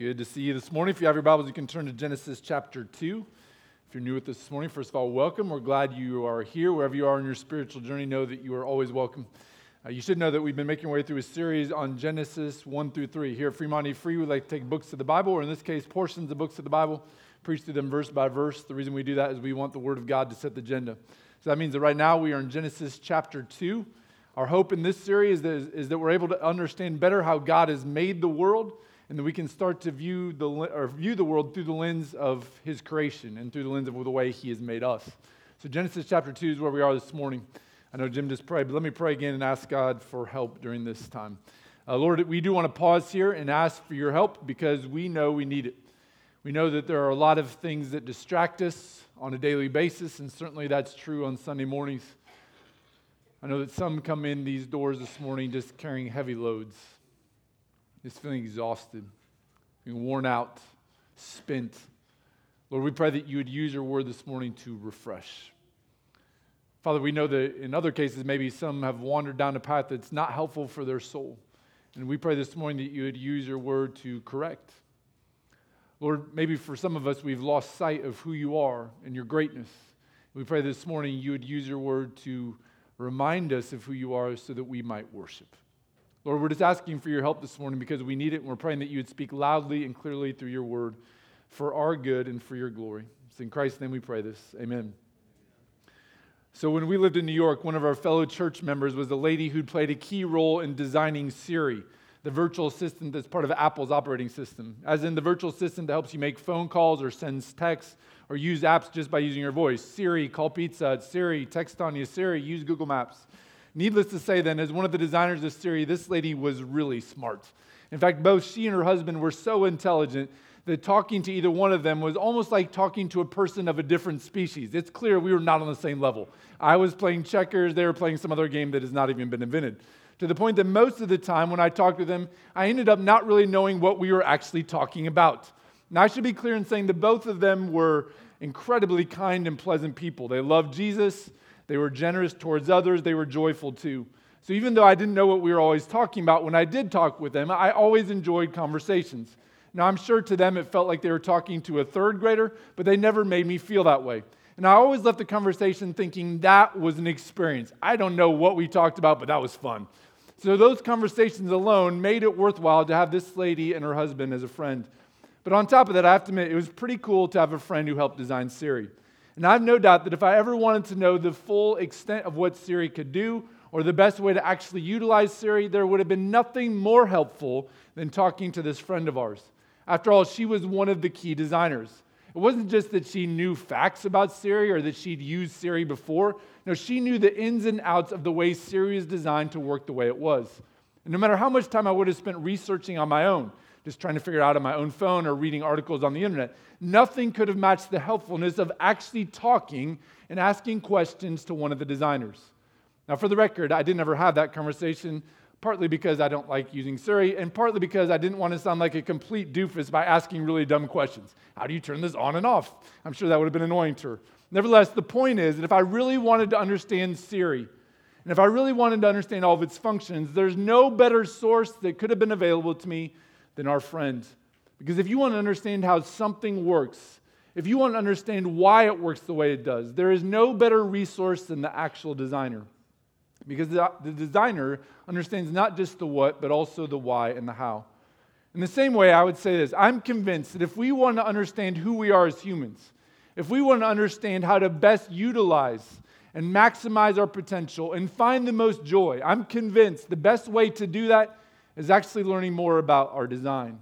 Good to see you this morning. If you have your Bibles, you can turn to Genesis chapter 2. If you're new with us this morning, first of all, welcome. We're glad you are here. Wherever you are in your spiritual journey, know that you are always welcome. Uh, you should know that we've been making our way through a series on Genesis 1 through 3. Here at Fremont Free, we like to take books of the Bible, or in this case, portions of books of the Bible, preach through them verse by verse. The reason we do that is we want the Word of God to set the agenda. So that means that right now we are in Genesis chapter 2. Our hope in this series is that, is that we're able to understand better how God has made the world and that we can start to view the, or view the world through the lens of his creation and through the lens of the way he has made us. So, Genesis chapter 2 is where we are this morning. I know Jim just prayed, but let me pray again and ask God for help during this time. Uh, Lord, we do want to pause here and ask for your help because we know we need it. We know that there are a lot of things that distract us on a daily basis, and certainly that's true on Sunday mornings. I know that some come in these doors this morning just carrying heavy loads is feeling exhausted, being worn out, spent. Lord, we pray that you would use your word this morning to refresh. Father, we know that in other cases, maybe some have wandered down a path that's not helpful for their soul. And we pray this morning that you would use your word to correct. Lord, maybe for some of us, we've lost sight of who you are and your greatness. We pray this morning you would use your word to remind us of who you are so that we might worship. Lord, we're just asking for your help this morning because we need it, and we're praying that you would speak loudly and clearly through your word for our good and for your glory. It's in Christ's name we pray this. Amen. So, when we lived in New York, one of our fellow church members was a lady who'd played a key role in designing Siri, the virtual assistant that's part of Apple's operating system. As in, the virtual assistant that helps you make phone calls or sends texts or use apps just by using your voice. Siri, call pizza. Siri, text on you. Siri, use Google Maps. Needless to say, then, as one of the designers of Siri, this lady was really smart. In fact, both she and her husband were so intelligent that talking to either one of them was almost like talking to a person of a different species. It's clear we were not on the same level. I was playing checkers, they were playing some other game that has not even been invented. To the point that most of the time when I talked to them, I ended up not really knowing what we were actually talking about. Now, I should be clear in saying that both of them were incredibly kind and pleasant people. They loved Jesus, they were generous towards others. They were joyful too. So even though I didn't know what we were always talking about, when I did talk with them, I always enjoyed conversations. Now, I'm sure to them it felt like they were talking to a third grader, but they never made me feel that way. And I always left the conversation thinking that was an experience. I don't know what we talked about, but that was fun. So those conversations alone made it worthwhile to have this lady and her husband as a friend. But on top of that, I have to admit, it was pretty cool to have a friend who helped design Siri. And I have no doubt that if I ever wanted to know the full extent of what Siri could do or the best way to actually utilize Siri, there would have been nothing more helpful than talking to this friend of ours. After all, she was one of the key designers. It wasn't just that she knew facts about Siri or that she'd used Siri before. No, she knew the ins and outs of the way Siri is designed to work the way it was. And no matter how much time I would have spent researching on my own, just trying to figure out on my own phone or reading articles on the internet. Nothing could have matched the helpfulness of actually talking and asking questions to one of the designers. Now, for the record, I didn't ever have that conversation, partly because I don't like using Siri, and partly because I didn't want to sound like a complete doofus by asking really dumb questions. How do you turn this on and off? I'm sure that would have been annoying to her. Nevertheless, the point is that if I really wanted to understand Siri, and if I really wanted to understand all of its functions, there's no better source that could have been available to me than our friend. Because if you want to understand how something works, if you want to understand why it works the way it does, there is no better resource than the actual designer. Because the, the designer understands not just the what, but also the why and the how. In the same way, I would say this I'm convinced that if we want to understand who we are as humans, if we want to understand how to best utilize and maximize our potential and find the most joy, I'm convinced the best way to do that is actually learning more about our design.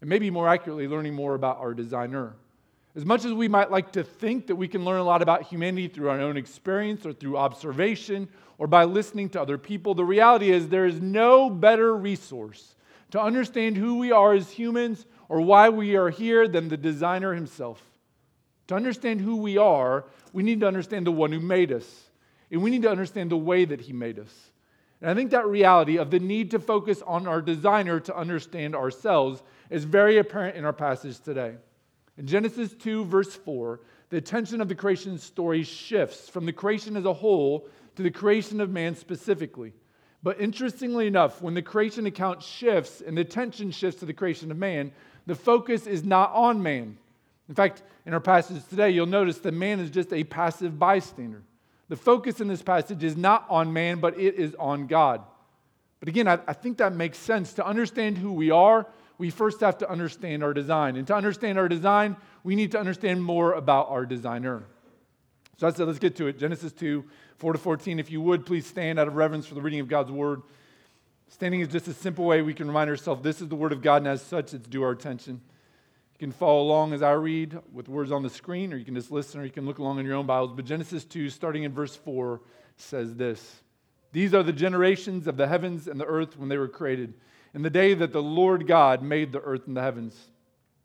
And maybe more accurately, learning more about our designer. As much as we might like to think that we can learn a lot about humanity through our own experience or through observation or by listening to other people, the reality is there is no better resource to understand who we are as humans or why we are here than the designer himself. To understand who we are, we need to understand the one who made us, and we need to understand the way that he made us. And I think that reality of the need to focus on our designer to understand ourselves is very apparent in our passage today. In Genesis 2, verse 4, the attention of the creation story shifts from the creation as a whole to the creation of man specifically. But interestingly enough, when the creation account shifts and the attention shifts to the creation of man, the focus is not on man. In fact, in our passage today, you'll notice that man is just a passive bystander. The focus in this passage is not on man, but it is on God. But again, I, I, think that makes sense. To understand who we are, we first have to understand our design. And to understand our design, we need to understand more about our designer. So I said, let's get to it. Genesis 2, 4 to 14. If you would, please stand out of reverence for the reading of God's word. Standing is just a simple way we can remind ourselves this is the word of God, and as such, it's due our attention. You can follow along as I read with words on the screen, or you can just listen, or you can look along in your own Bibles. But Genesis 2, starting in verse 4, says this These are the generations of the heavens and the earth when they were created, in the day that the Lord God made the earth and the heavens,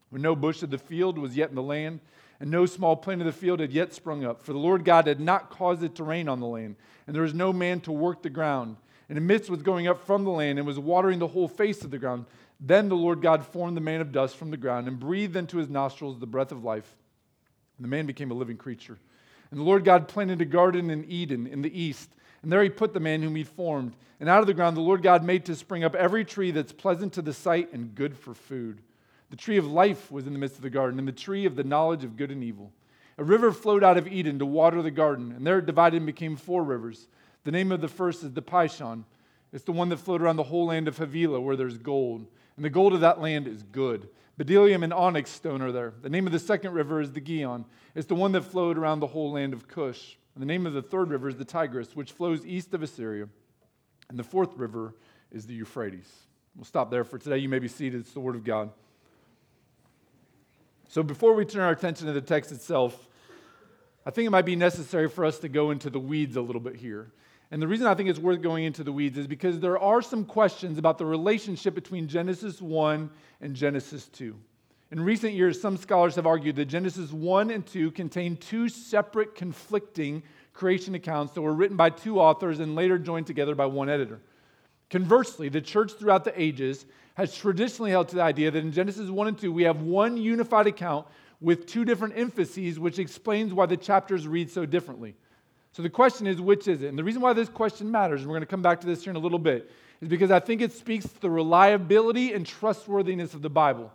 when no bush of the field was yet in the land and no small plant of the field had yet sprung up. For the Lord God had not caused it to rain on the land, and there was no man to work the ground. And a mist was going up from the land and was watering the whole face of the ground. Then the Lord God formed the man of dust from the ground and breathed into his nostrils the breath of life. And the man became a living creature. And the Lord God planted a garden in Eden in the east, and there he put the man whom he formed. And out of the ground the Lord God made to spring up every tree that's pleasant to the sight and good for food. The tree of life was in the midst of the garden, and the tree of the knowledge of good and evil. A river flowed out of Eden to water the garden, and there it divided and became four rivers. The name of the first is the Pishon. It's the one that flowed around the whole land of Havilah, where there's gold. And the gold of that land is good. Bdellium and onyx stone are there. The name of the second river is the Gihon. It's the one that flowed around the whole land of Cush. And the name of the third river is the Tigris, which flows east of Assyria. And the fourth river is the Euphrates. We'll stop there for today. You may be seated. It's the Word of God. So before we turn our attention to the text itself, I think it might be necessary for us to go into the weeds a little bit here. And the reason I think it's worth going into the weeds is because there are some questions about the relationship between Genesis 1 and Genesis 2. In recent years, some scholars have argued that Genesis 1 and 2 contain two separate conflicting creation accounts that were written by two authors and later joined together by one editor. Conversely, the church throughout the ages has traditionally held to the idea that in Genesis 1 and 2, we have one unified account with two different emphases, which explains why the chapters read so differently. So the question is, which is it? And the reason why this question matters, and we're going to come back to this here in a little bit, is because I think it speaks to the reliability and trustworthiness of the Bible.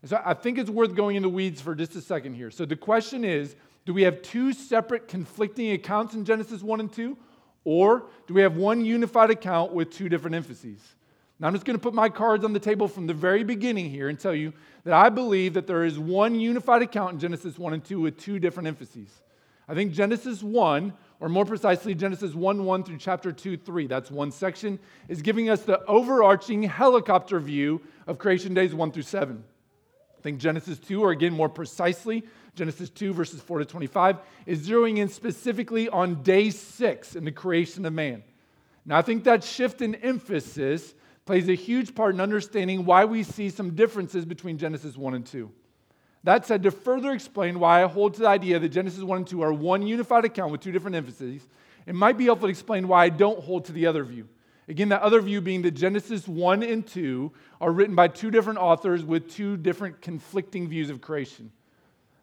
And so I think it's worth going in the weeds for just a second here. So the question is, do we have two separate conflicting accounts in Genesis 1 and 2? Or do we have one unified account with two different emphases? Now, I'm just going to put my cards on the table from the very beginning here and tell you that I believe that there is one unified account in Genesis 1 and 2 with two different emphases. I think Genesis 1, or more precisely, Genesis 1 1 through chapter 2 3, that's one section, is giving us the overarching helicopter view of creation days 1 through 7. I think Genesis 2, or again more precisely, Genesis 2, verses 4 to 25, is zeroing in specifically on day six in the creation of man. Now, I think that shift in emphasis plays a huge part in understanding why we see some differences between Genesis 1 and 2. That said, to further explain why I hold to the idea that Genesis 1 and 2 are one unified account with two different emphases, it might be helpful to explain why I don't hold to the other view. Again, that other view being that Genesis 1 and 2 are written by two different authors with two different conflicting views of creation.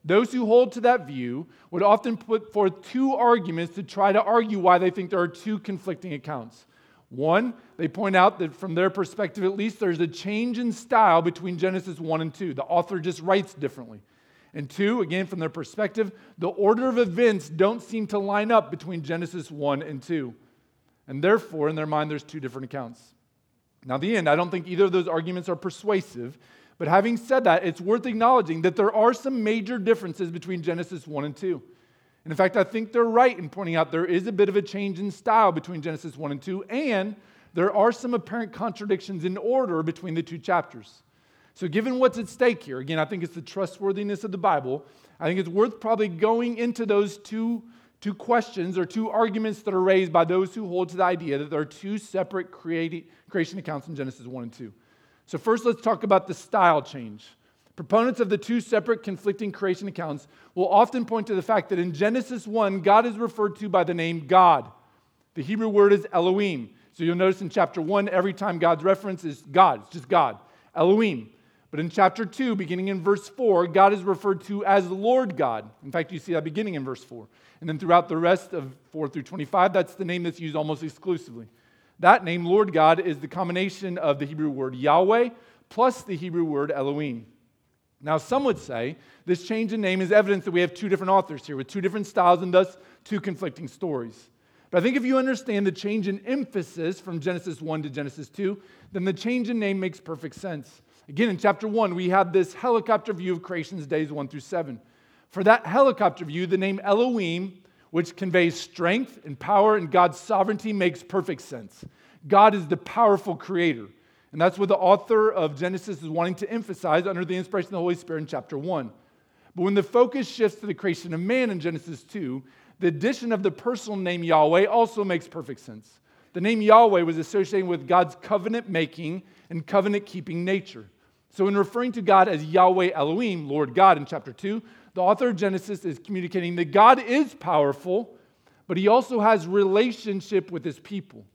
Those who hold to that view would often put forth two arguments to try to argue why they think there are two conflicting accounts. One, they point out that from their perspective at least, there's a change in style between Genesis 1 and 2. The author just writes differently. And two, again, from their perspective, the order of events don't seem to line up between Genesis 1 and 2. And therefore, in their mind, there's two different accounts. Now, the end, I don't think either of those arguments are persuasive but having said that, it's worth acknowledging that there are some major differences between Genesis 1 and 2. And in fact, I think they're right in pointing out there is a bit of a change in style between Genesis 1 and 2, and there are some apparent contradictions in order between the two chapters. So, given what's at stake here, again, I think it's the trustworthiness of the Bible. I think it's worth probably going into those two, two questions or two arguments that are raised by those who hold to the idea that there are two separate creation accounts in Genesis 1 and 2. So, first, let's talk about the style change. Proponents of the two separate conflicting creation accounts will often point to the fact that in Genesis 1, God is referred to by the name God. The Hebrew word is Elohim. So you'll notice in chapter 1, every time God's reference is God, it's just God, Elohim. But in chapter 2, beginning in verse 4, God is referred to as Lord God. In fact, you see that beginning in verse 4. And then throughout the rest of 4 through 25, that's the name that's used almost exclusively. That name, Lord God, is the combination of the Hebrew word Yahweh plus the Hebrew word Elohim. Now, some would say this change in name is evidence that we have two different authors here with two different styles and thus two conflicting stories. But I think if you understand the change in emphasis from Genesis 1 to Genesis 2, then the change in name makes perfect sense. Again, in chapter 1, we have this helicopter view of creation's days 1 through 7. For that helicopter view, the name Elohim, which conveys strength and power and God's sovereignty, makes perfect sense. God is the powerful creator. And that's what the author of Genesis is wanting to emphasize under the inspiration of the Holy Spirit in chapter 1. But when the focus shifts to the creation of man in Genesis 2, the addition of the personal name Yahweh also makes perfect sense. The name Yahweh was associated with God's covenant making and covenant keeping nature. So, in referring to God as Yahweh Elohim, Lord God, in chapter 2, the author of Genesis is communicating that God is powerful, but he also has relationship with his people.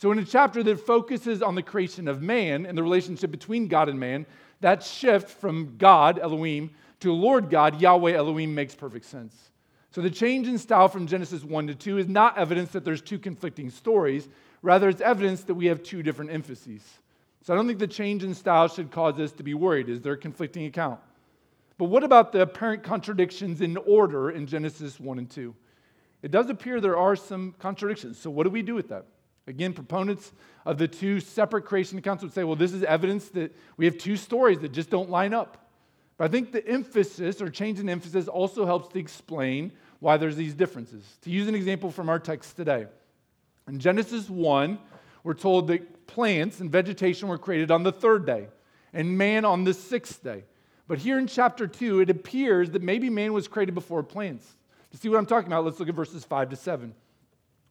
So, in a chapter that focuses on the creation of man and the relationship between God and man, that shift from God, Elohim, to Lord God, Yahweh Elohim, makes perfect sense. So the change in style from Genesis 1 to 2 is not evidence that there's two conflicting stories. Rather, it's evidence that we have two different emphases. So I don't think the change in style should cause us to be worried. Is there a conflicting account? But what about the apparent contradictions in order in Genesis 1 and 2? It does appear there are some contradictions. So what do we do with that? Again, proponents of the two separate creation accounts would say, well, this is evidence that we have two stories that just don't line up. But I think the emphasis or change in emphasis also helps to explain why there's these differences. To use an example from our text today, in Genesis 1, we're told that plants and vegetation were created on the third day, and man on the sixth day. But here in chapter 2, it appears that maybe man was created before plants. To see what I'm talking about, let's look at verses 5 to 7.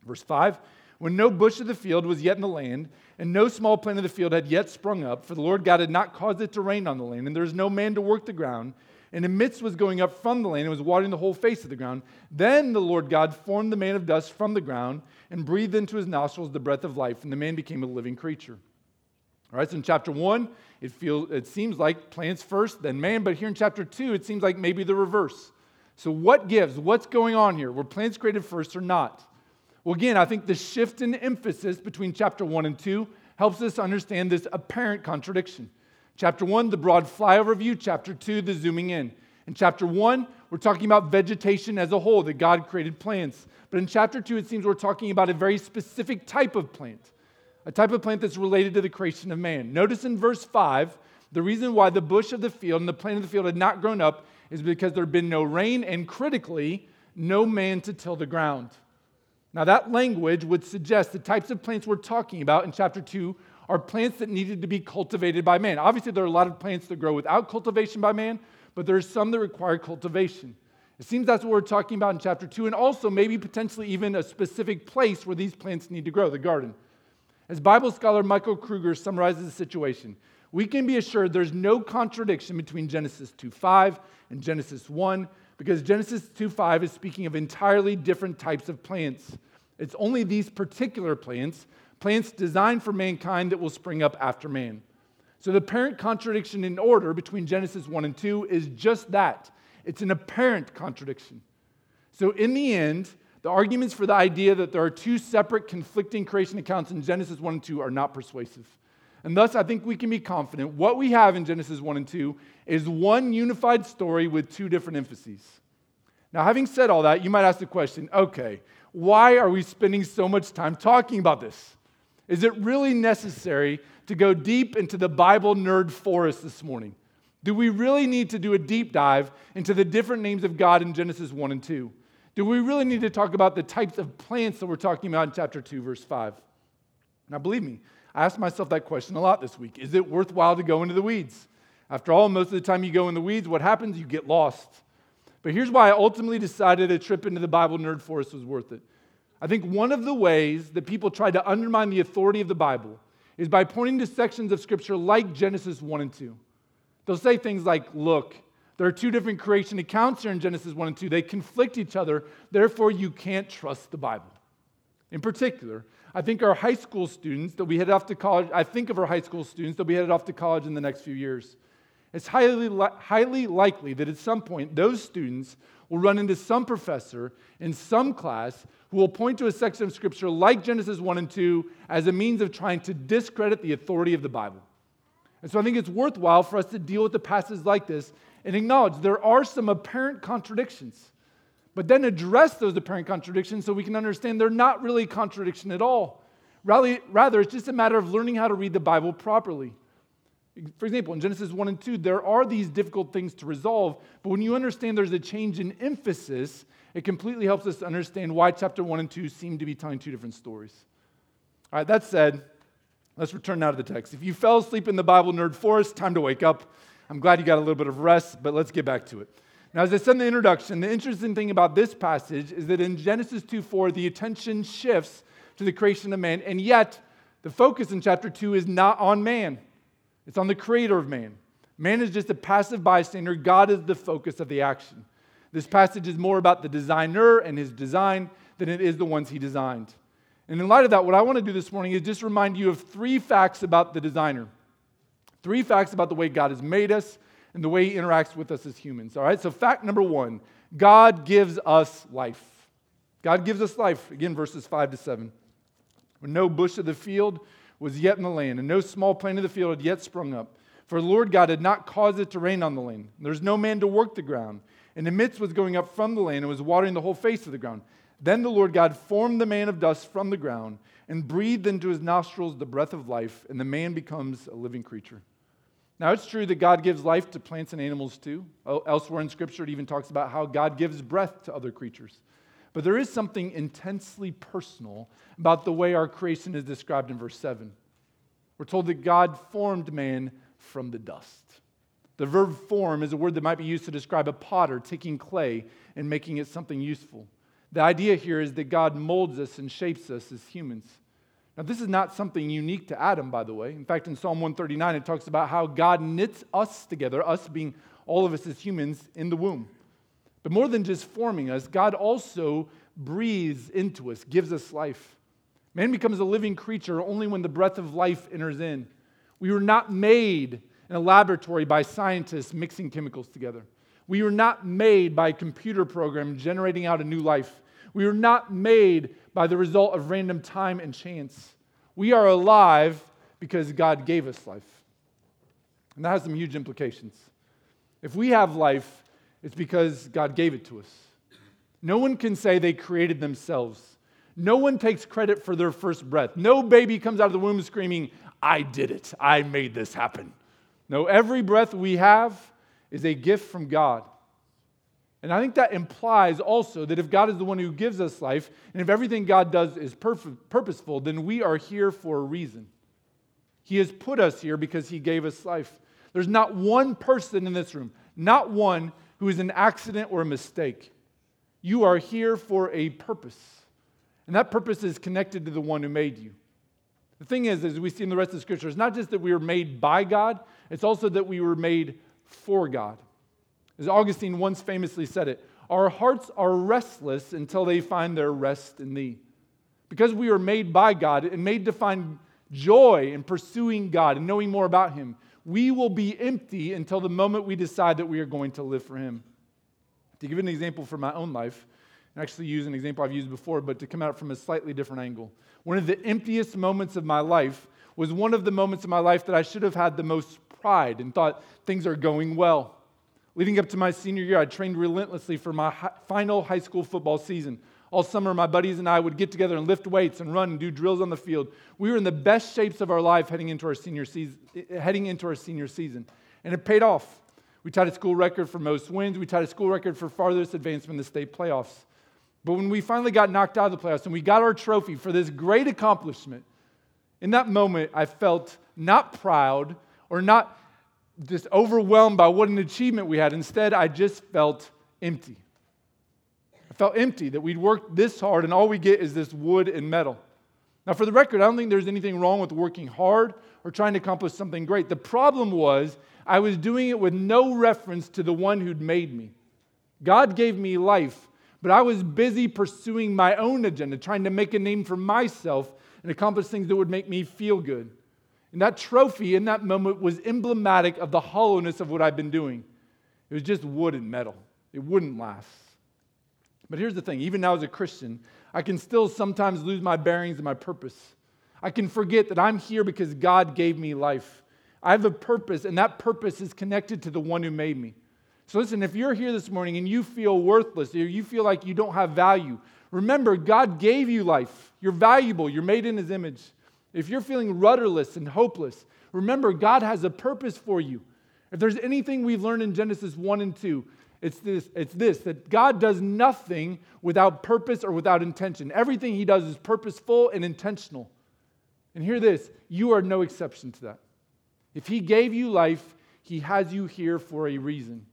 Verse 5 When no bush of the field was yet in the land, and no small plant of the field had yet sprung up, for the Lord God had not caused it to rain on the land, and there was no man to work the ground. And a mist was going up from the land and was watering the whole face of the ground. Then the Lord God formed the man of dust from the ground and breathed into his nostrils the breath of life, and the man became a living creature. All right, so in chapter one, it, feels, it seems like plants first, then man, but here in chapter two, it seems like maybe the reverse. So, what gives? What's going on here? Were plants created first or not? Well, again, I think the shift in emphasis between chapter 1 and 2 helps us understand this apparent contradiction. Chapter 1, the broad flyover view. Chapter 2, the zooming in. In chapter 1, we're talking about vegetation as a whole, that God created plants. But in chapter 2, it seems we're talking about a very specific type of plant, a type of plant that's related to the creation of man. Notice in verse 5, the reason why the bush of the field and the plant of the field had not grown up is because there had been no rain and, critically, no man to till the ground. Now, that language would suggest the types of plants we're talking about in chapter 2 are plants that needed to be cultivated by man. Obviously, there are a lot of plants that grow without cultivation by man, but there are some that require cultivation. It seems that's what we're talking about in chapter 2, and also maybe potentially even a specific place where these plants need to grow, the garden. As Bible scholar Michael Kruger summarizes the situation, we can be assured there's no contradiction between Genesis 2:5 and Genesis 1 because Genesis 2:5 is speaking of entirely different types of plants. It's only these particular plants, plants designed for mankind, that will spring up after man. So the apparent contradiction in order between Genesis 1 and 2 is just that. It's an apparent contradiction. So in the end, the arguments for the idea that there are two separate conflicting creation accounts in Genesis 1 and 2 are not persuasive. And thus, I think we can be confident what we have in Genesis 1 and 2 is one unified story with two different emphases. Now, having said all that, you might ask the question okay, why are we spending so much time talking about this? Is it really necessary to go deep into the Bible nerd forest this morning? Do we really need to do a deep dive into the different names of God in Genesis 1 and 2? Do we really need to talk about the types of plants that we're talking about in chapter 2, verse 5? Now, believe me, I asked myself that question a lot this week. Is it worthwhile to go into the weeds? After all, most of the time you go in the weeds, what happens? You get lost. But here's why I ultimately decided a trip into the Bible nerd forest was worth it. I think one of the ways that people try to undermine the authority of the Bible is by pointing to sections of Scripture like Genesis 1 and 2. They'll say things like, look, there are two different creation accounts here in Genesis 1 and 2. They conflict each other, therefore, you can't trust the Bible. In particular, I think our high school students that we head off to college, I think of our high school students that we headed off to college in the next few years. it's highly, highly likely that at some point those students will run into some professor in some class who will point to a section of Scripture like Genesis 1 and 2 as a means of trying to discredit the authority of the Bible. And so I think it's worthwhile for us to deal with the passages like this and acknowledge there are some apparent contradictions, but then address those apparent contradictions so we can understand they're not really a contradiction at all. Rather, rather, it's just a matter of learning how to read the Bible properly. For example, in Genesis 1 and 2, there are these difficult things to resolve, but when you understand there's a change in emphasis, it completely helps us to understand why chapter 1 and 2 seem to be telling two different stories. All right, that said, let's return now to the text. If you fell asleep in the Bible nerd forest, time to wake up. I'm glad you got a little bit of rest, but let's get back to it. Now, as I said in the introduction, the interesting thing about this passage is that in Genesis 2 4, the attention shifts to the creation of man, and yet the focus in chapter 2 is not on man. It's on the creator of man. Man is just a passive bystander, God is the focus of the action. This passage is more about the designer and his design than it is the ones he designed. And in light of that, what I want to do this morning is just remind you of three facts about the designer. Three facts about the way God has made us and the way he interacts with us as humans. All right, so fact number one God gives us life. God gives us life. Again, verses 5 to 7. When no bush of the field was yet in the land, and no small plant of the field had yet sprung up. For the Lord God had not caused it to rain on the land. There's no man to work the ground. And the mist was going up from the land and was watering the whole face of the ground. Then the Lord God formed the man of dust from the ground and breathed into his nostrils the breath of life, and the man becomes a living creature. Now, it's true that God gives life to plants and animals too. Oh, elsewhere in Scripture, it even talks about how God gives breath to other creatures. But there is something intensely personal about the way our creation is described in verse 7. We're told that God formed man from the dust. The verb form is a word that might be used to describe a potter taking clay and making it something useful. The idea here is that God molds us and shapes us as humans. Now, this is not something unique to Adam, by the way. In fact, in Psalm 139, it talks about how God knits us together, us being all of us as humans, in the womb. But more than just forming us, God also breathes into us, gives us life. Man becomes a living creature only when the breath of life enters in. We were not made in a laboratory by scientists mixing chemicals together. We were not made by a computer program generating out a new life. We were not made by the result of random time and chance. We are alive because God gave us life. And that has some huge implications. If we have life, it's because God gave it to us. No one can say they created themselves. No one takes credit for their first breath. No baby comes out of the womb screaming, I did it. I made this happen. No, every breath we have is a gift from God. And I think that implies also that if God is the one who gives us life, and if everything God does is purposeful, then we are here for a reason. He has put us here because He gave us life. There's not one person in this room, not one who is an accident or a mistake. You are here for a purpose. And that purpose is connected to the one who made you. The thing is, as we see in the rest of scripture, it's not just that we were made by God, it's also that we were made for God. As Augustine once famously said it, our hearts are restless until they find their rest in thee. Because we are made by God and made to find joy in pursuing God and knowing more about Him, we will be empty until the moment we decide that we are going to live for Him. To give an example from my own life, and actually use an example I've used before, but to come out from a slightly different angle. One of the emptiest moments of my life was one of the moments of my life that I should have had the most pride and thought things are going well. Leading up to my senior year, I trained relentlessly for my hi- final high school football season. All summer, my buddies and I would get together and lift weights and run and do drills on the field. We were in the best shapes of our life heading into our senior season, eh, heading into our senior season. And it paid off. We tied a school record for most wins. We tied a school record for farthest advancement in the state playoffs. But when we finally got knocked out of the playoffs and we got our trophy for this great accomplishment, in that moment, I felt not proud or not just overwhelmed by what an achievement we had. Instead, I just felt empty. I felt empty that we'd worked this hard and all we get is this wood and metal. Now, for the record, I don't think there's anything wrong with working hard or trying to accomplish something great. The problem was I was doing it with no reference to the one who'd made me. God gave me life, but I was busy pursuing my own agenda, trying to make a name for myself and accomplish things that would make me feel good. And that trophy in that moment was emblematic of the hollowness of what I've been doing. It was just wood and metal, it wouldn't last. But here's the thing even now as a Christian, I can still sometimes lose my bearings and my purpose. I can forget that I'm here because God gave me life. I have a purpose, and that purpose is connected to the one who made me. So, listen, if you're here this morning and you feel worthless or you feel like you don't have value, remember God gave you life. You're valuable, you're made in His image. If you're feeling rudderless and hopeless, remember God has a purpose for you. If there's anything we've learned in Genesis 1 and 2, it's this, it's this that God does nothing without purpose or without intention. Everything He does is purposeful and intentional. And hear this you are no exception to that. If He gave you life, He has you here for a reason.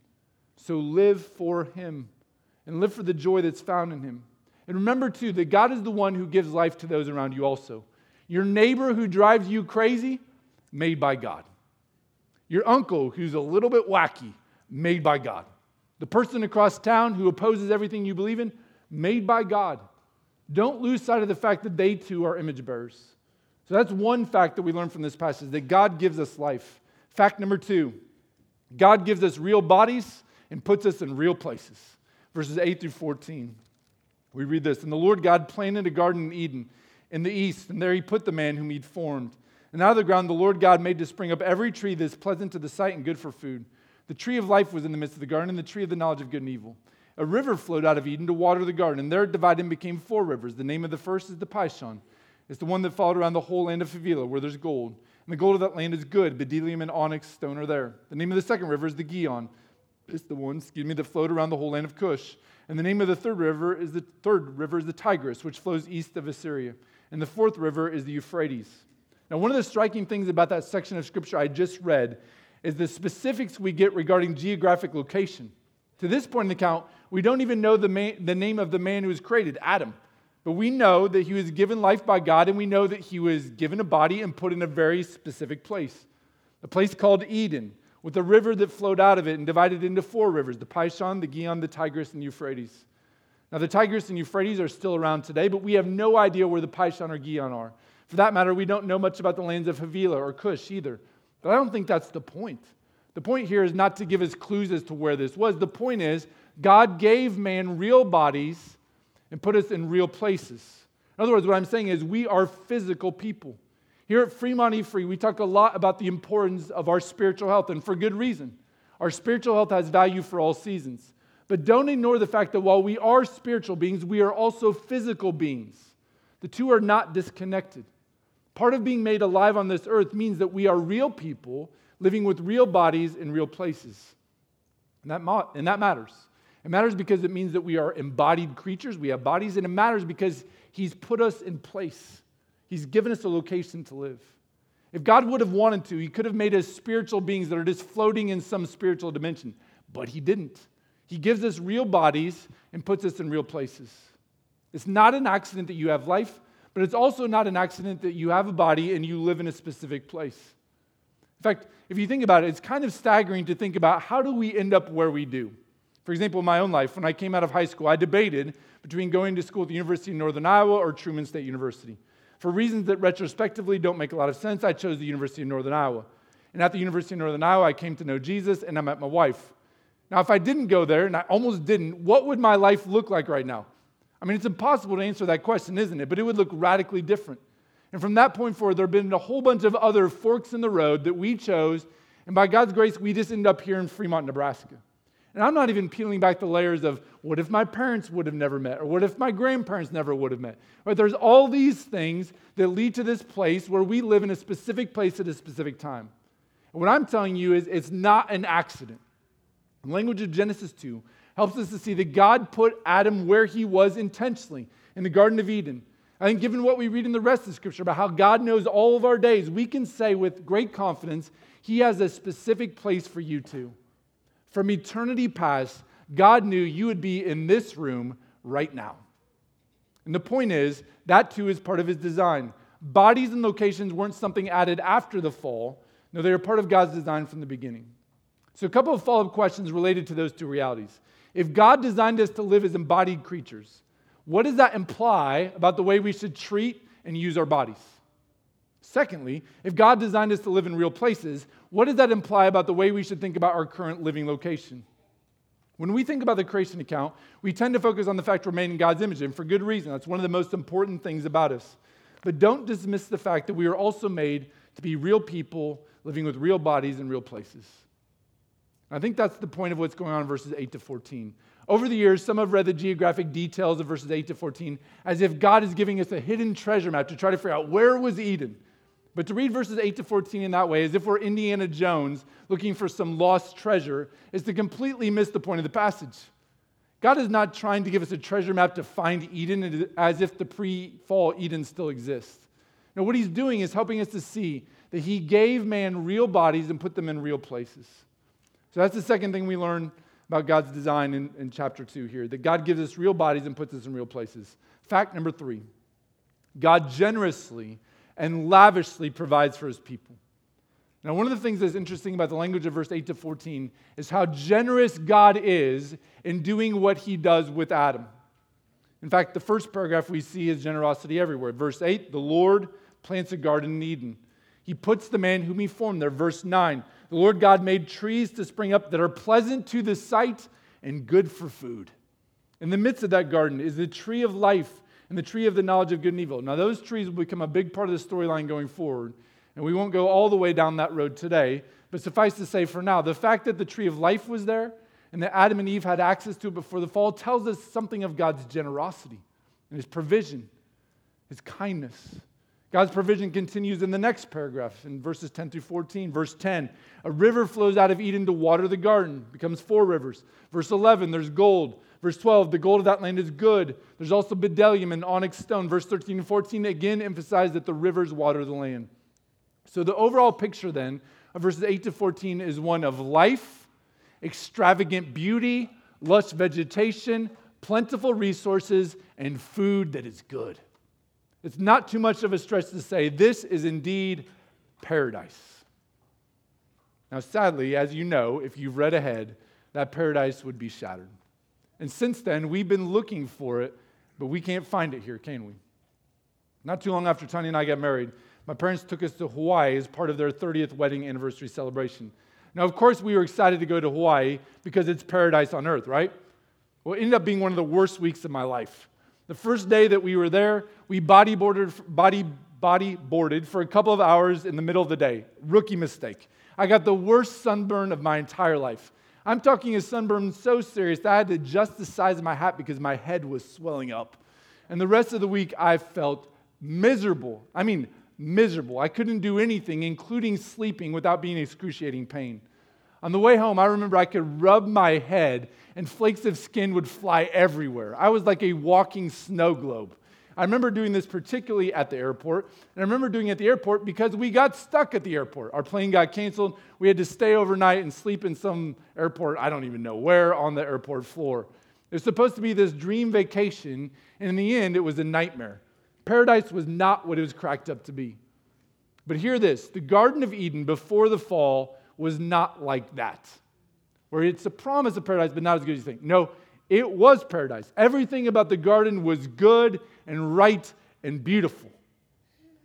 So live for Him and live for the joy that's found in Him. And remember, too, that God is the one who gives life to those around you also. Your neighbor who drives you crazy, made by God. Your uncle who's a little bit wacky, made by God. The person across town who opposes everything you believe in, made by God. Don't lose sight of the fact that they too are image bearers. So that's one fact that we learn from this passage that God gives us life. Fact number two God gives us real bodies and puts us in real places. Verses 8 through 14. We read this And the Lord God planted a garden in Eden in the east, and there he put the man whom he'd formed. And out of the ground the Lord God made to spring up every tree that is pleasant to the sight and good for food. The tree of life was in the midst of the garden, and the tree of the knowledge of good and evil. A river flowed out of Eden to water the garden, and there it divided and became four rivers. The name of the first is the Pishon. It's the one that followed around the whole land of Havilah, where there's gold. And the gold of that land is good. Bdellium and onyx stone are there. The name of the second river is the Gihon. It's the one, excuse me, that flowed around the whole land of Cush. And the name of the third river is the third river is the Tigris, which flows east of Assyria. And the fourth river is the Euphrates. Now, one of the striking things about that section of scripture I just read is the specifics we get regarding geographic location. To this point in the account, we don't even know the, man, the name of the man who was created, Adam. But we know that he was given life by God, and we know that he was given a body and put in a very specific place. A place called Eden, with a river that flowed out of it and divided into four rivers the Pishon, the Gihon, the Tigris, and the Euphrates. Now, the Tigris and Euphrates are still around today, but we have no idea where the Pishon or Gihon are. For that matter, we don't know much about the lands of Havilah or Cush either. But I don't think that's the point. The point here is not to give us clues as to where this was. The point is, God gave man real bodies and put us in real places. In other words, what I'm saying is, we are physical people. Here at Fremont E Free, we talk a lot about the importance of our spiritual health, and for good reason. Our spiritual health has value for all seasons. But don't ignore the fact that while we are spiritual beings, we are also physical beings. The two are not disconnected. Part of being made alive on this earth means that we are real people living with real bodies in real places. And that, and that matters. It matters because it means that we are embodied creatures, we have bodies, and it matters because He's put us in place. He's given us a location to live. If God would have wanted to, He could have made us spiritual beings that are just floating in some spiritual dimension, but He didn't. He gives us real bodies and puts us in real places. It's not an accident that you have life, but it's also not an accident that you have a body and you live in a specific place. In fact, if you think about it, it's kind of staggering to think about how do we end up where we do. For example, in my own life, when I came out of high school, I debated between going to school at the University of Northern Iowa or Truman State University. For reasons that retrospectively don't make a lot of sense, I chose the University of Northern Iowa. And at the University of Northern Iowa, I came to know Jesus and I met my wife. Now, if I didn't go there, and I almost didn't, what would my life look like right now? I mean, it's impossible to answer that question, isn't it? But it would look radically different. And from that point forward, there have been a whole bunch of other forks in the road that we chose. And by God's grace, we just ended up here in Fremont, Nebraska. And I'm not even peeling back the layers of what if my parents would have never met, or what if my grandparents never would have met. Right? There's all these things that lead to this place where we live in a specific place at a specific time. And what I'm telling you is it's not an accident. The language of Genesis 2 helps us to see that God put Adam where he was intentionally in the Garden of Eden. I think, given what we read in the rest of scripture about how God knows all of our days, we can say with great confidence, He has a specific place for you too. From eternity past, God knew you would be in this room right now. And the point is, that too is part of His design. Bodies and locations weren't something added after the fall, no, they are part of God's design from the beginning. So, a couple of follow up questions related to those two realities. If God designed us to live as embodied creatures, what does that imply about the way we should treat and use our bodies? Secondly, if God designed us to live in real places, what does that imply about the way we should think about our current living location? When we think about the creation account, we tend to focus on the fact we're made in God's image, and for good reason. That's one of the most important things about us. But don't dismiss the fact that we are also made to be real people living with real bodies in real places. I think that's the point of what's going on in verses 8 to 14. Over the years, some have read the geographic details of verses 8 to 14 as if God is giving us a hidden treasure map to try to figure out where was Eden. But to read verses 8 to 14 in that way, as if we're Indiana Jones looking for some lost treasure, is to completely miss the point of the passage. God is not trying to give us a treasure map to find Eden as if the pre fall Eden still exists. No, what he's doing is helping us to see that he gave man real bodies and put them in real places. So that's the second thing we learn about God's design in, in chapter 2 here that God gives us real bodies and puts us in real places. Fact number three God generously and lavishly provides for his people. Now, one of the things that's interesting about the language of verse 8 to 14 is how generous God is in doing what he does with Adam. In fact, the first paragraph we see is generosity everywhere. Verse 8, the Lord plants a garden in Eden. He puts the man whom he formed there. Verse 9, the Lord God made trees to spring up that are pleasant to the sight and good for food. In the midst of that garden is the tree of life and the tree of the knowledge of good and evil. Now, those trees will become a big part of the storyline going forward, and we won't go all the way down that road today. But suffice to say, for now, the fact that the tree of life was there and that Adam and Eve had access to it before the fall tells us something of God's generosity and his provision, his kindness. God's provision continues in the next paragraph in verses 10 through 14. Verse 10, a river flows out of Eden to water the garden, becomes four rivers. Verse 11, there's gold. Verse 12, the gold of that land is good. There's also bdellium and onyx stone. Verse 13 and 14 again emphasize that the rivers water the land. So the overall picture then of verses 8 to 14 is one of life, extravagant beauty, lush vegetation, plentiful resources, and food that is good. It's not too much of a stretch to say this is indeed paradise. Now, sadly, as you know, if you've read ahead, that paradise would be shattered. And since then, we've been looking for it, but we can't find it here, can we? Not too long after Tony and I got married, my parents took us to Hawaii as part of their 30th wedding anniversary celebration. Now, of course, we were excited to go to Hawaii because it's paradise on earth, right? Well, it ended up being one of the worst weeks of my life. The first day that we were there, we bodyboarded, body, bodyboarded for a couple of hours in the middle of the day. Rookie mistake. I got the worst sunburn of my entire life. I'm talking a sunburn so serious that I had to adjust the size of my hat because my head was swelling up. And the rest of the week, I felt miserable. I mean, miserable. I couldn't do anything, including sleeping, without being excruciating pain. On the way home, I remember I could rub my head and flakes of skin would fly everywhere. I was like a walking snow globe. I remember doing this particularly at the airport. And I remember doing it at the airport because we got stuck at the airport. Our plane got canceled. We had to stay overnight and sleep in some airport, I don't even know where, on the airport floor. It was supposed to be this dream vacation, and in the end, it was a nightmare. Paradise was not what it was cracked up to be. But hear this the Garden of Eden before the fall was not like that, where it's a promise of paradise, but not as good as you think. No, it was paradise. Everything about the garden was good and right and beautiful.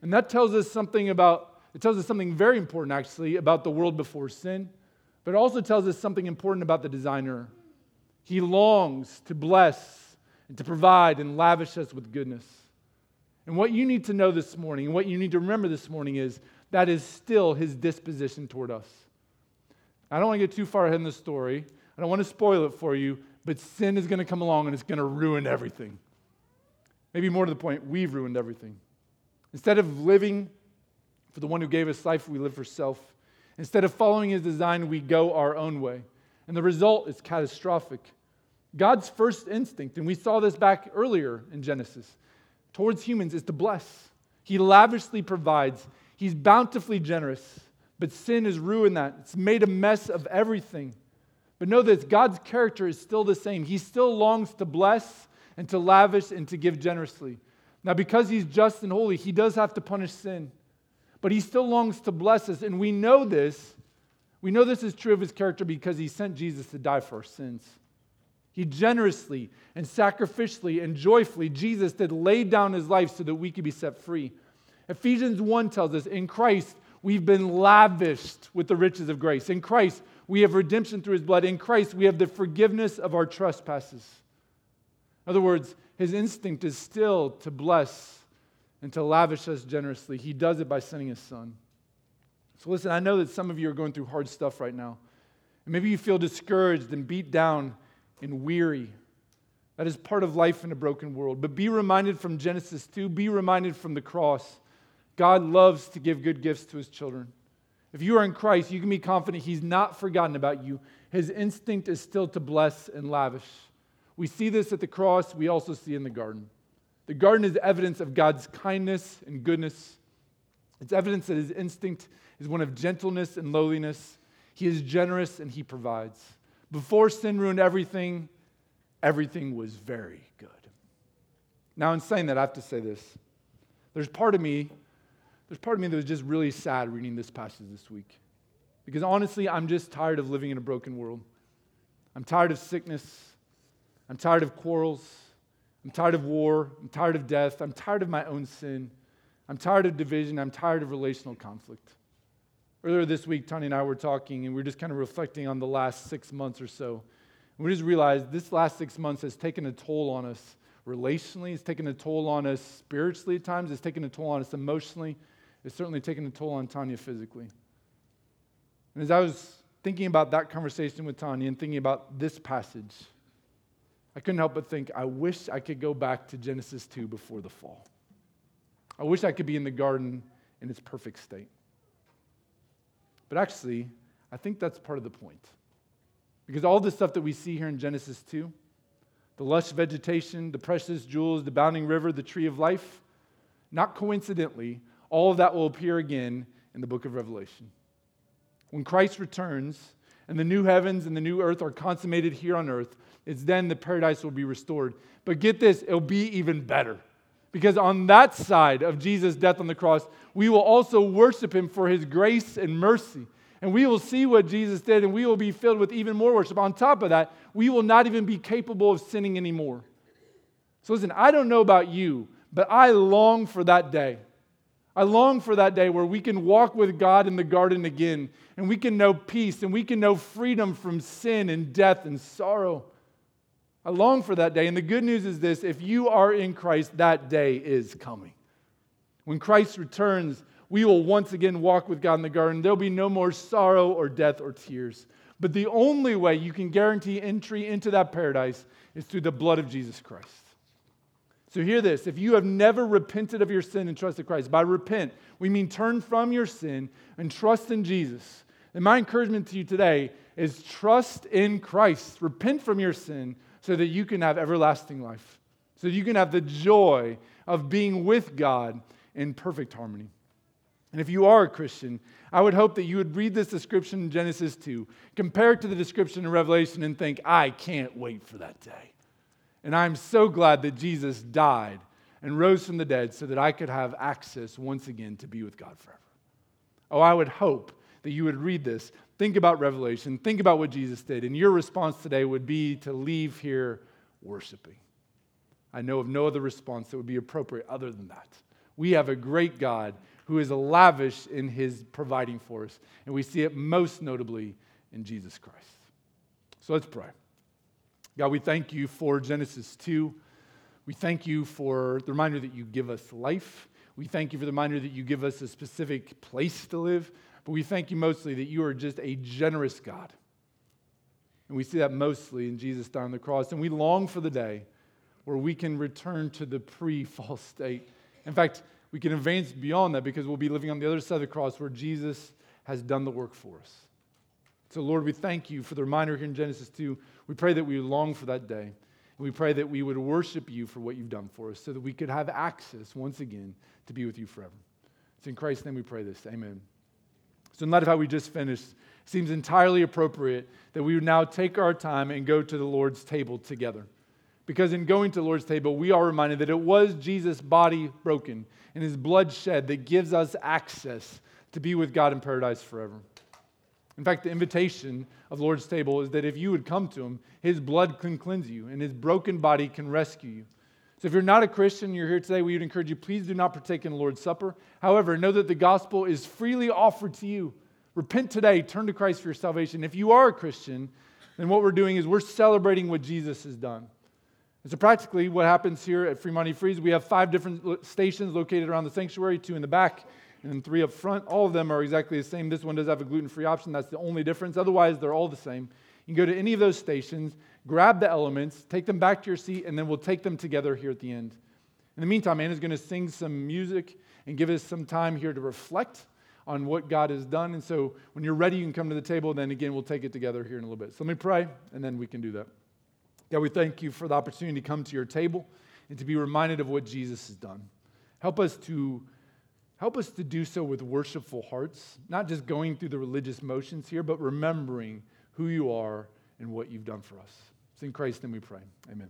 And that tells us something about, it tells us something very important actually about the world before sin, but it also tells us something important about the designer. He longs to bless and to provide and lavish us with goodness. And what you need to know this morning, and what you need to remember this morning is that is still his disposition toward us. I don't want to get too far ahead in the story. I don't want to spoil it for you, but sin is going to come along and it's going to ruin everything. Maybe more to the point, we've ruined everything. Instead of living for the one who gave us life, we live for self. Instead of following his design, we go our own way. And the result is catastrophic. God's first instinct, and we saw this back earlier in Genesis, towards humans is to bless. He lavishly provides, he's bountifully generous. But sin has ruined that. It's made a mess of everything. But know this God's character is still the same. He still longs to bless and to lavish and to give generously. Now, because he's just and holy, he does have to punish sin. But he still longs to bless us. And we know this. We know this is true of his character because he sent Jesus to die for our sins. He generously and sacrificially and joyfully, Jesus did lay down his life so that we could be set free. Ephesians 1 tells us in Christ, we've been lavished with the riches of grace. In Christ, we have redemption through his blood. In Christ, we have the forgiveness of our trespasses. In other words, his instinct is still to bless and to lavish us generously. He does it by sending his son. So, listen, I know that some of you are going through hard stuff right now. And maybe you feel discouraged and beat down and weary. That is part of life in a broken world. But be reminded from Genesis 2, be reminded from the cross. God loves to give good gifts to his children. If you are in Christ, you can be confident he's not forgotten about you. His instinct is still to bless and lavish. We see this at the cross, we also see in the garden. The garden is evidence of God's kindness and goodness. It's evidence that his instinct is one of gentleness and lowliness. He is generous and he provides. Before sin ruined everything, everything was very good. Now, in saying that, I have to say this. There's part of me, there's part of me that was just really sad reading this passage this week. Because honestly, I'm just tired of living in a broken world. I'm tired of sickness. I'm tired of quarrels. I'm tired of war. I'm tired of death. I'm tired of my own sin. I'm tired of division. I'm tired of relational conflict. Earlier this week, Tony and I were talking, and we are just kind of reflecting on the last six months or so. And we just realized this last six months has taken a toll on us relationally, it's taken a toll on us spiritually at times, it's taken a toll on us emotionally, it's certainly taken a toll on Tanya physically. And as I was thinking about that conversation with Tanya and thinking about this passage, I couldn't help but think, I wish I could go back to Genesis 2 before the fall. I wish I could be in the garden in its perfect state. But actually, I think that's part of the point. Because all the stuff that we see here in Genesis 2, the lush vegetation, the precious jewels, the bounding river, the tree of life, not coincidentally, all of that will appear again in the book of Revelation. When Christ returns and the new heavens and the new earth are consummated here on earth, it's then the paradise will be restored. But get this, it'll be even better. Because on that side of Jesus' death on the cross, we will also worship him for his grace and mercy. And we will see what Jesus did, and we will be filled with even more worship. On top of that, we will not even be capable of sinning anymore. So, listen, I don't know about you, but I long for that day. I long for that day where we can walk with God in the garden again, and we can know peace, and we can know freedom from sin and death and sorrow. I long for that day. And the good news is this if you are in Christ, that day is coming. When Christ returns, we will once again walk with God in the garden. There'll be no more sorrow or death or tears. But the only way you can guarantee entry into that paradise is through the blood of Jesus Christ. So, hear this if you have never repented of your sin and trusted Christ, by repent, we mean turn from your sin and trust in Jesus. And my encouragement to you today is trust in Christ. Repent from your sin so that you can have everlasting life, so you can have the joy of being with God in perfect harmony. And if you are a Christian, I would hope that you would read this description in Genesis 2, compare it to the description in Revelation, and think, I can't wait for that day. And I'm so glad that Jesus died and rose from the dead so that I could have access once again to be with God forever. Oh, I would hope that you would read this, think about Revelation, think about what Jesus did, and your response today would be to leave here worshiping. I know of no other response that would be appropriate other than that. We have a great God who is lavish in his providing for us, and we see it most notably in Jesus Christ. So let's pray. God, we thank you for Genesis 2. We thank you for the reminder that you give us life. We thank you for the reminder that you give us a specific place to live. But we thank you mostly that you are just a generous God. And we see that mostly in Jesus dying on the cross. And we long for the day where we can return to the pre fall state. In fact, we can advance beyond that because we'll be living on the other side of the cross where Jesus has done the work for us. So, Lord, we thank you for the reminder here in Genesis 2. We pray that we long for that day. And we pray that we would worship you for what you've done for us so that we could have access once again to be with you forever. It's in Christ's name we pray this. Amen. So, in light of how we just finished, it seems entirely appropriate that we would now take our time and go to the Lord's table together. Because in going to the Lord's table, we are reminded that it was Jesus' body broken and his blood shed that gives us access to be with God in paradise forever. In fact, the invitation of the Lord's table is that if you would come to him, his blood can cleanse you and his broken body can rescue you. So if you're not a Christian, you're here today, we would encourage you, please do not partake in the Lord's Supper. However, know that the gospel is freely offered to you. Repent today, turn to Christ for your salvation. If you are a Christian, then what we're doing is we're celebrating what Jesus has done. And so, practically, what happens here at Fremont E-Free's, we have five different stations located around the sanctuary, two in the back and then three up front. All of them are exactly the same. This one does have a gluten free option. That's the only difference. Otherwise, they're all the same. You can go to any of those stations, grab the elements, take them back to your seat, and then we'll take them together here at the end. In the meantime, Anna's going to sing some music and give us some time here to reflect on what God has done. And so when you're ready, you can come to the table. Then again, we'll take it together here in a little bit. So let me pray, and then we can do that. God, we thank you for the opportunity to come to your table and to be reminded of what Jesus has done. Help us to help us to do so with worshipful hearts, not just going through the religious motions here, but remembering who you are and what you've done for us. It's in Christ's name we pray. Amen.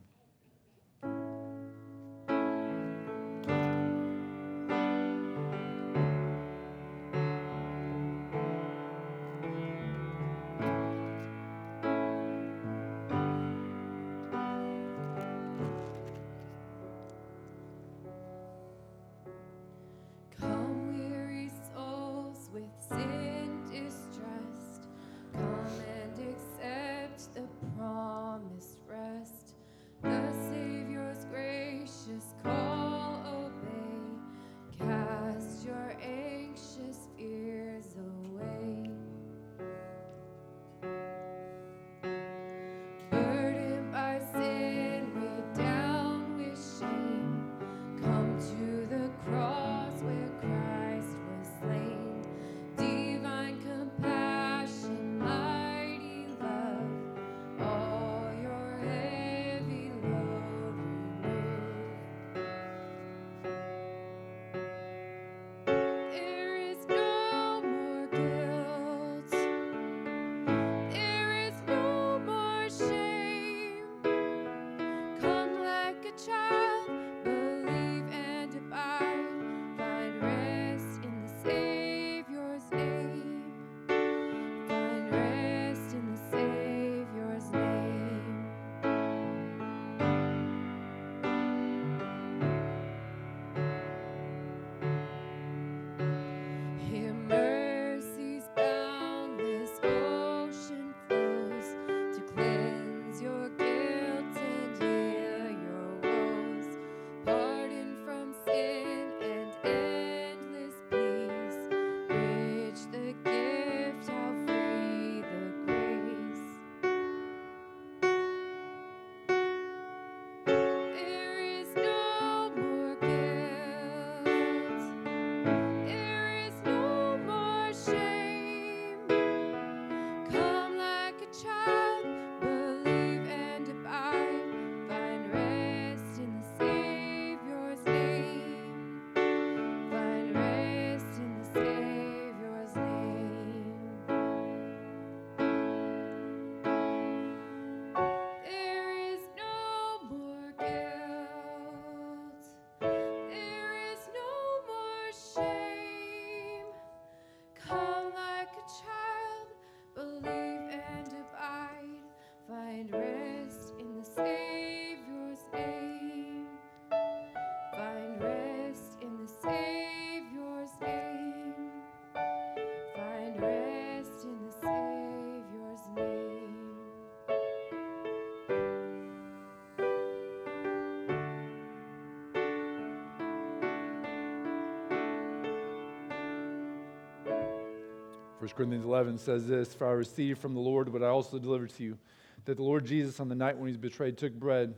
First Corinthians 11 says this For I received from the Lord what I also delivered to you, that the Lord Jesus, on the night when he was betrayed, took bread. And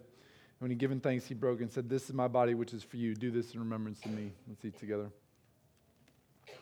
when he given thanks, he broke and said, This is my body, which is for you. Do this in remembrance of me. Let's eat together.